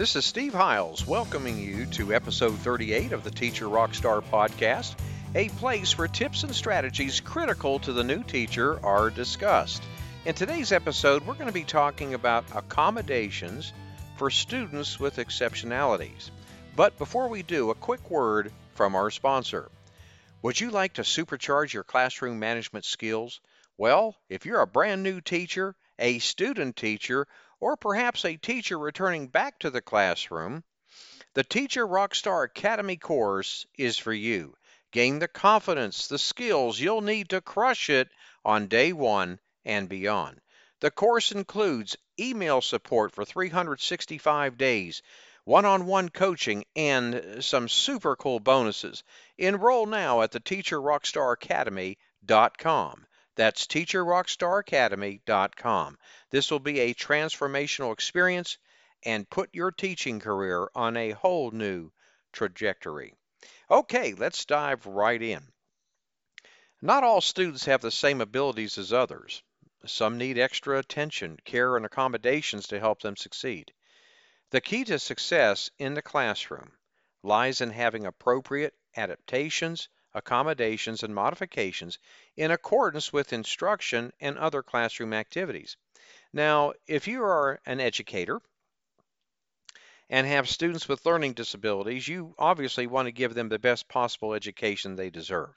This is Steve Hiles welcoming you to episode 38 of the Teacher Rockstar podcast, a place where tips and strategies critical to the new teacher are discussed. In today's episode, we're going to be talking about accommodations for students with exceptionalities. But before we do, a quick word from our sponsor. Would you like to supercharge your classroom management skills? Well, if you're a brand new teacher, a student teacher, or perhaps a teacher returning back to the classroom, the Teacher Rockstar Academy course is for you. Gain the confidence, the skills you'll need to crush it on day one and beyond. The course includes email support for 365 days, one on one coaching, and some super cool bonuses. Enroll now at the TeacherRockstarAcademy.com. That's teacherrockstaracademy.com. This will be a transformational experience and put your teaching career on a whole new trajectory. Okay, let's dive right in. Not all students have the same abilities as others. Some need extra attention, care, and accommodations to help them succeed. The key to success in the classroom lies in having appropriate adaptations, accommodations, and modifications in accordance with instruction and other classroom activities. Now, if you are an educator and have students with learning disabilities, you obviously want to give them the best possible education they deserve.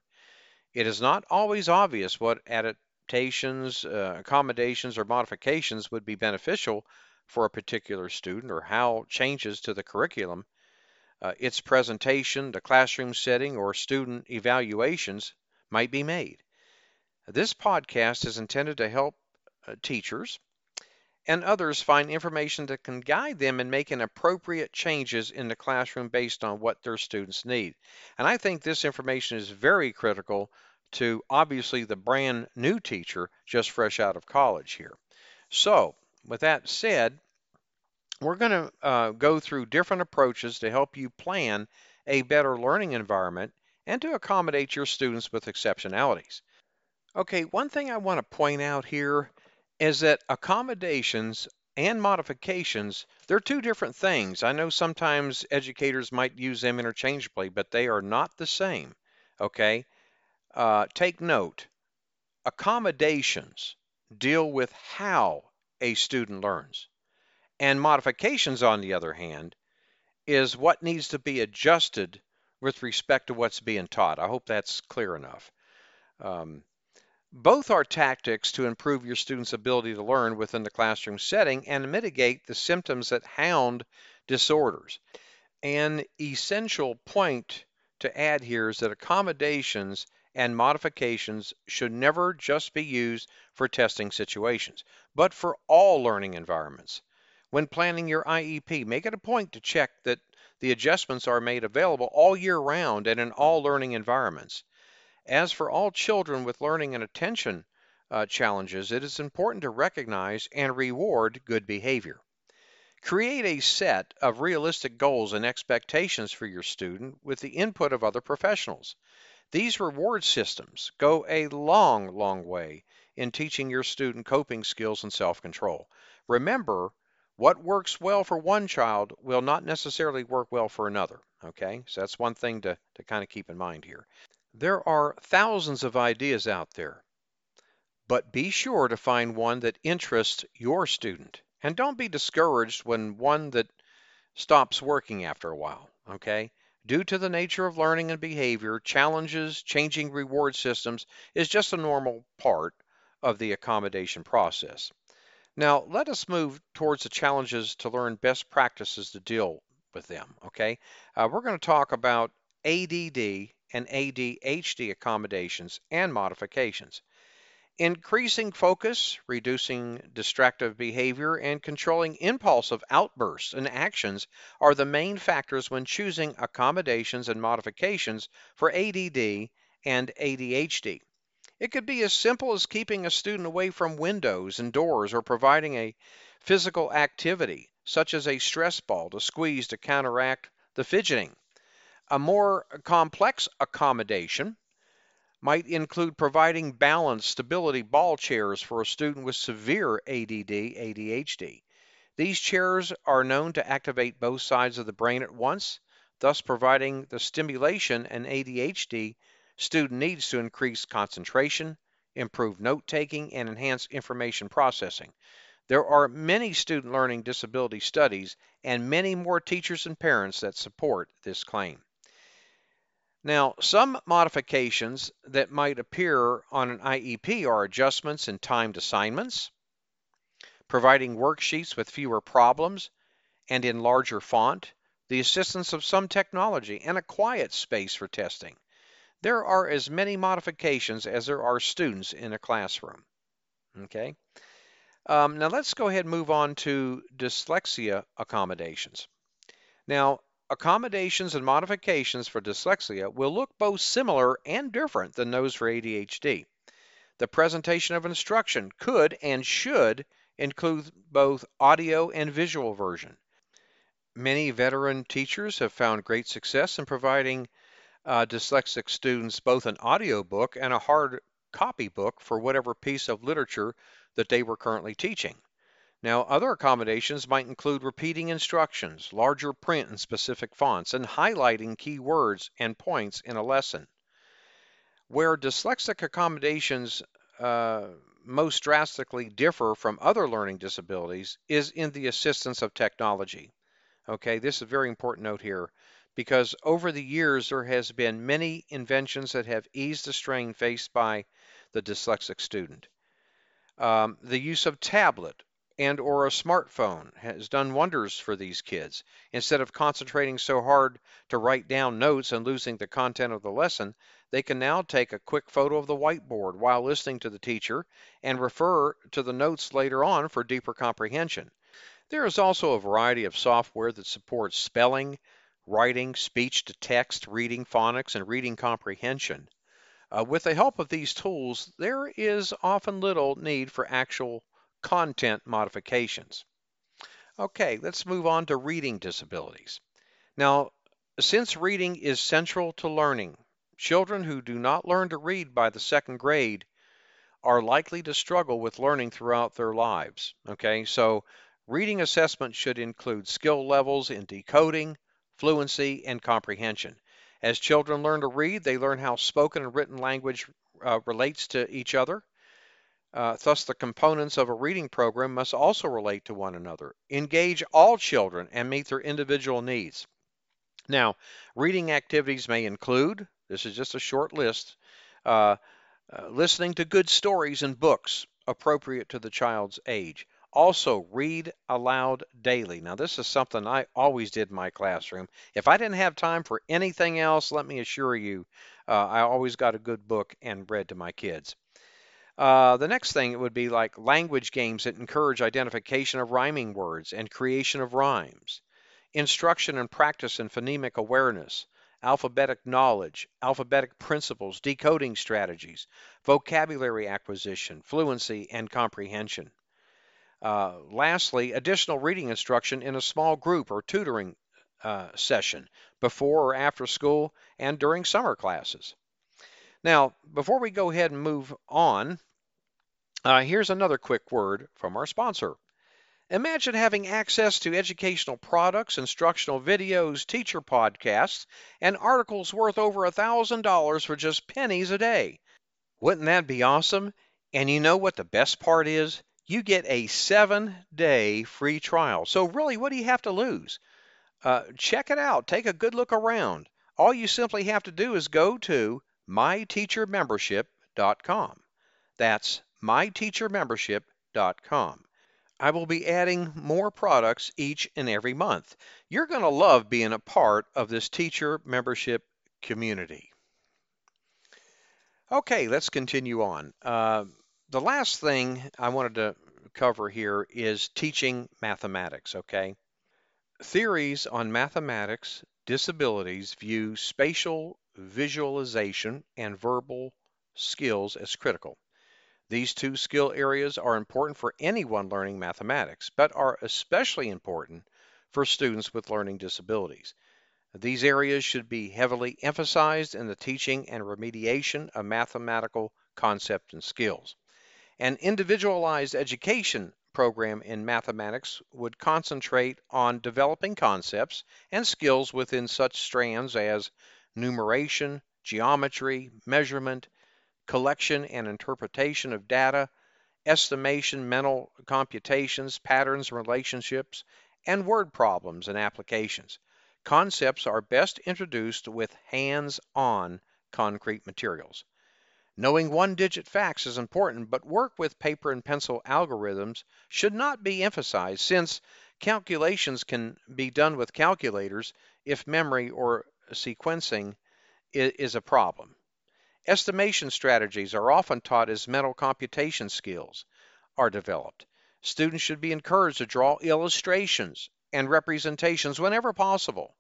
It is not always obvious what adaptations, uh, accommodations, or modifications would be beneficial for a particular student or how changes to the curriculum uh, its presentation, the classroom setting, or student evaluations might be made. This podcast is intended to help uh, teachers and others find information that can guide them in making appropriate changes in the classroom based on what their students need. And I think this information is very critical to obviously the brand new teacher just fresh out of college here. So, with that said, we're going to uh, go through different approaches to help you plan a better learning environment and to accommodate your students with exceptionalities. Okay, one thing I want to point out here is that accommodations and modifications, they're two different things. I know sometimes educators might use them interchangeably, but they are not the same. Okay, uh, take note. Accommodations deal with how a student learns. And modifications, on the other hand, is what needs to be adjusted with respect to what's being taught. I hope that's clear enough. Um, both are tactics to improve your students' ability to learn within the classroom setting and mitigate the symptoms that hound disorders. An essential point to add here is that accommodations and modifications should never just be used for testing situations, but for all learning environments. When planning your IEP, make it a point to check that the adjustments are made available all year round and in all learning environments. As for all children with learning and attention uh, challenges, it is important to recognize and reward good behavior. Create a set of realistic goals and expectations for your student with the input of other professionals. These reward systems go a long, long way in teaching your student coping skills and self control. Remember, what works well for one child will not necessarily work well for another. Okay, so that's one thing to, to kind of keep in mind here. There are thousands of ideas out there, but be sure to find one that interests your student. And don't be discouraged when one that stops working after a while. Okay, due to the nature of learning and behavior, challenges, changing reward systems is just a normal part of the accommodation process. Now, let us move towards the challenges to learn best practices to deal with them, okay? Uh, we're going to talk about ADD and ADHD accommodations and modifications. Increasing focus, reducing distractive behavior, and controlling impulsive outbursts and actions are the main factors when choosing accommodations and modifications for ADD and ADHD. It could be as simple as keeping a student away from windows and doors or providing a physical activity, such as a stress ball to squeeze to counteract the fidgeting. A more complex accommodation might include providing balance stability ball chairs for a student with severe ADD, ADHD. These chairs are known to activate both sides of the brain at once, thus providing the stimulation an ADHD student needs to increase concentration, improve note taking, and enhance information processing. There are many student learning disability studies and many more teachers and parents that support this claim. Now, some modifications that might appear on an IEP are adjustments in timed assignments, providing worksheets with fewer problems and in larger font, the assistance of some technology, and a quiet space for testing. There are as many modifications as there are students in a classroom. Okay. Um, now let's go ahead and move on to dyslexia accommodations. Now, accommodations and modifications for dyslexia will look both similar and different than those for ADHD. The presentation of instruction could and should include both audio and visual version. Many veteran teachers have found great success in providing uh, dyslexic students both an audio book and a hard copy book for whatever piece of literature that they were currently teaching. Now, other accommodations might include repeating instructions, larger print in specific fonts, and highlighting key words and points in a lesson. Where dyslexic accommodations uh, most drastically differ from other learning disabilities is in the assistance of technology. Okay, this is a very important note here because over the years there has been many inventions that have eased the strain faced by the dyslexic student. Um, the use of tablet and or a smartphone has done wonders for these kids. Instead of concentrating so hard to write down notes and losing the content of the lesson, they can now take a quick photo of the whiteboard while listening to the teacher and refer to the notes later on for deeper comprehension. There is also a variety of software that supports spelling, writing, speech to text, reading phonics, and reading comprehension. Uh, with the help of these tools, there is often little need for actual content modifications. Okay, let's move on to reading disabilities. Now, since reading is central to learning, children who do not learn to read by the second grade are likely to struggle with learning throughout their lives. Okay, so reading assessment should include skill levels in decoding, fluency, and comprehension. As children learn to read, they learn how spoken and written language uh, relates to each other. Uh, thus, the components of a reading program must also relate to one another, engage all children, and meet their individual needs. Now, reading activities may include this is just a short list uh, uh, listening to good stories and books appropriate to the child's age, also, read aloud daily. Now, this is something I always did in my classroom. If I didn't have time for anything else, let me assure you, uh, I always got a good book and read to my kids. Uh, the next thing would be like language games that encourage identification of rhyming words and creation of rhymes, instruction and practice in phonemic awareness, alphabetic knowledge, alphabetic principles, decoding strategies, vocabulary acquisition, fluency, and comprehension. Uh, lastly, additional reading instruction in a small group or tutoring uh, session before or after school and during summer classes. Now, before we go ahead and move on, uh, here's another quick word from our sponsor. Imagine having access to educational products, instructional videos, teacher podcasts, and articles worth over $1,000 for just pennies a day. Wouldn't that be awesome? And you know what the best part is? You get a seven day free trial. So, really, what do you have to lose? Uh, check it out. Take a good look around. All you simply have to do is go to myteachermembership.com. That's myteachermembership.com. I will be adding more products each and every month. You're going to love being a part of this teacher membership community. Okay, let's continue on. Uh, the last thing I wanted to cover here is teaching mathematics, okay? Theories on mathematics disabilities view spatial visualization and verbal skills as critical. These two skill areas are important for anyone learning mathematics, but are especially important for students with learning disabilities. These areas should be heavily emphasized in the teaching and remediation of mathematical concepts and skills. An individualized education program in mathematics would concentrate on developing concepts and skills within such strands as numeration, geometry, measurement, collection and interpretation of data, estimation, mental computations, patterns relationships, and word problems and applications. Concepts are best introduced with hands-on concrete materials. Knowing one-digit facts is important, but work with paper and pencil algorithms should not be emphasized since calculations can be done with calculators if memory or sequencing is a problem. Estimation strategies are often taught as mental computation skills are developed. Students should be encouraged to draw illustrations and representations whenever possible.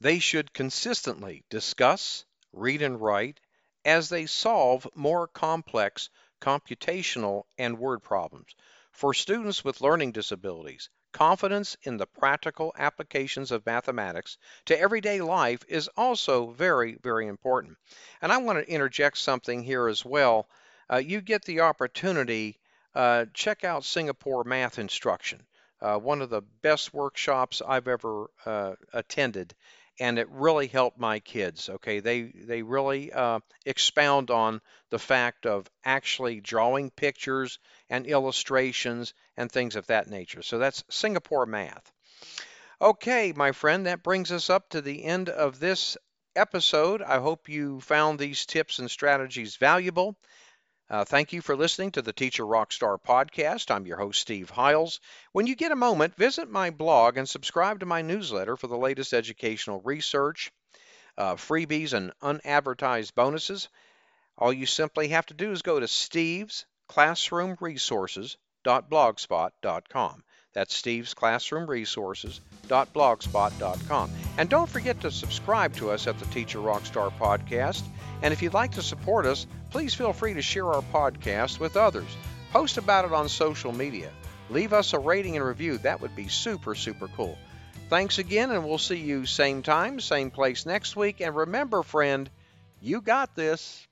They should consistently discuss, read, and write as they solve more complex computational and word problems. For students with learning disabilities, confidence in the practical applications of mathematics to everyday life is also very, very important. And I want to interject something here as well. Uh, you get the opportunity, uh, check out Singapore Math Instruction, uh, one of the best workshops I've ever uh, attended. And it really helped my kids. Okay, they they really uh, expound on the fact of actually drawing pictures and illustrations and things of that nature. So that's Singapore math. Okay, my friend, that brings us up to the end of this episode. I hope you found these tips and strategies valuable. Uh, thank you for listening to the Teacher Rockstar podcast. I'm your host, Steve Hiles. When you get a moment, visit my blog and subscribe to my newsletter for the latest educational research, uh, freebies, and unadvertised bonuses. All you simply have to do is go to Steve's classroomresources.blogspot.com. That's Steve's classroomresources.blogspot.com. And don't forget to subscribe to us at the Teacher Rockstar Podcast. And if you'd like to support us, please feel free to share our podcast with others. Post about it on social media. Leave us a rating and review. That would be super, super cool. Thanks again, and we'll see you same time, same place next week. And remember, friend, you got this.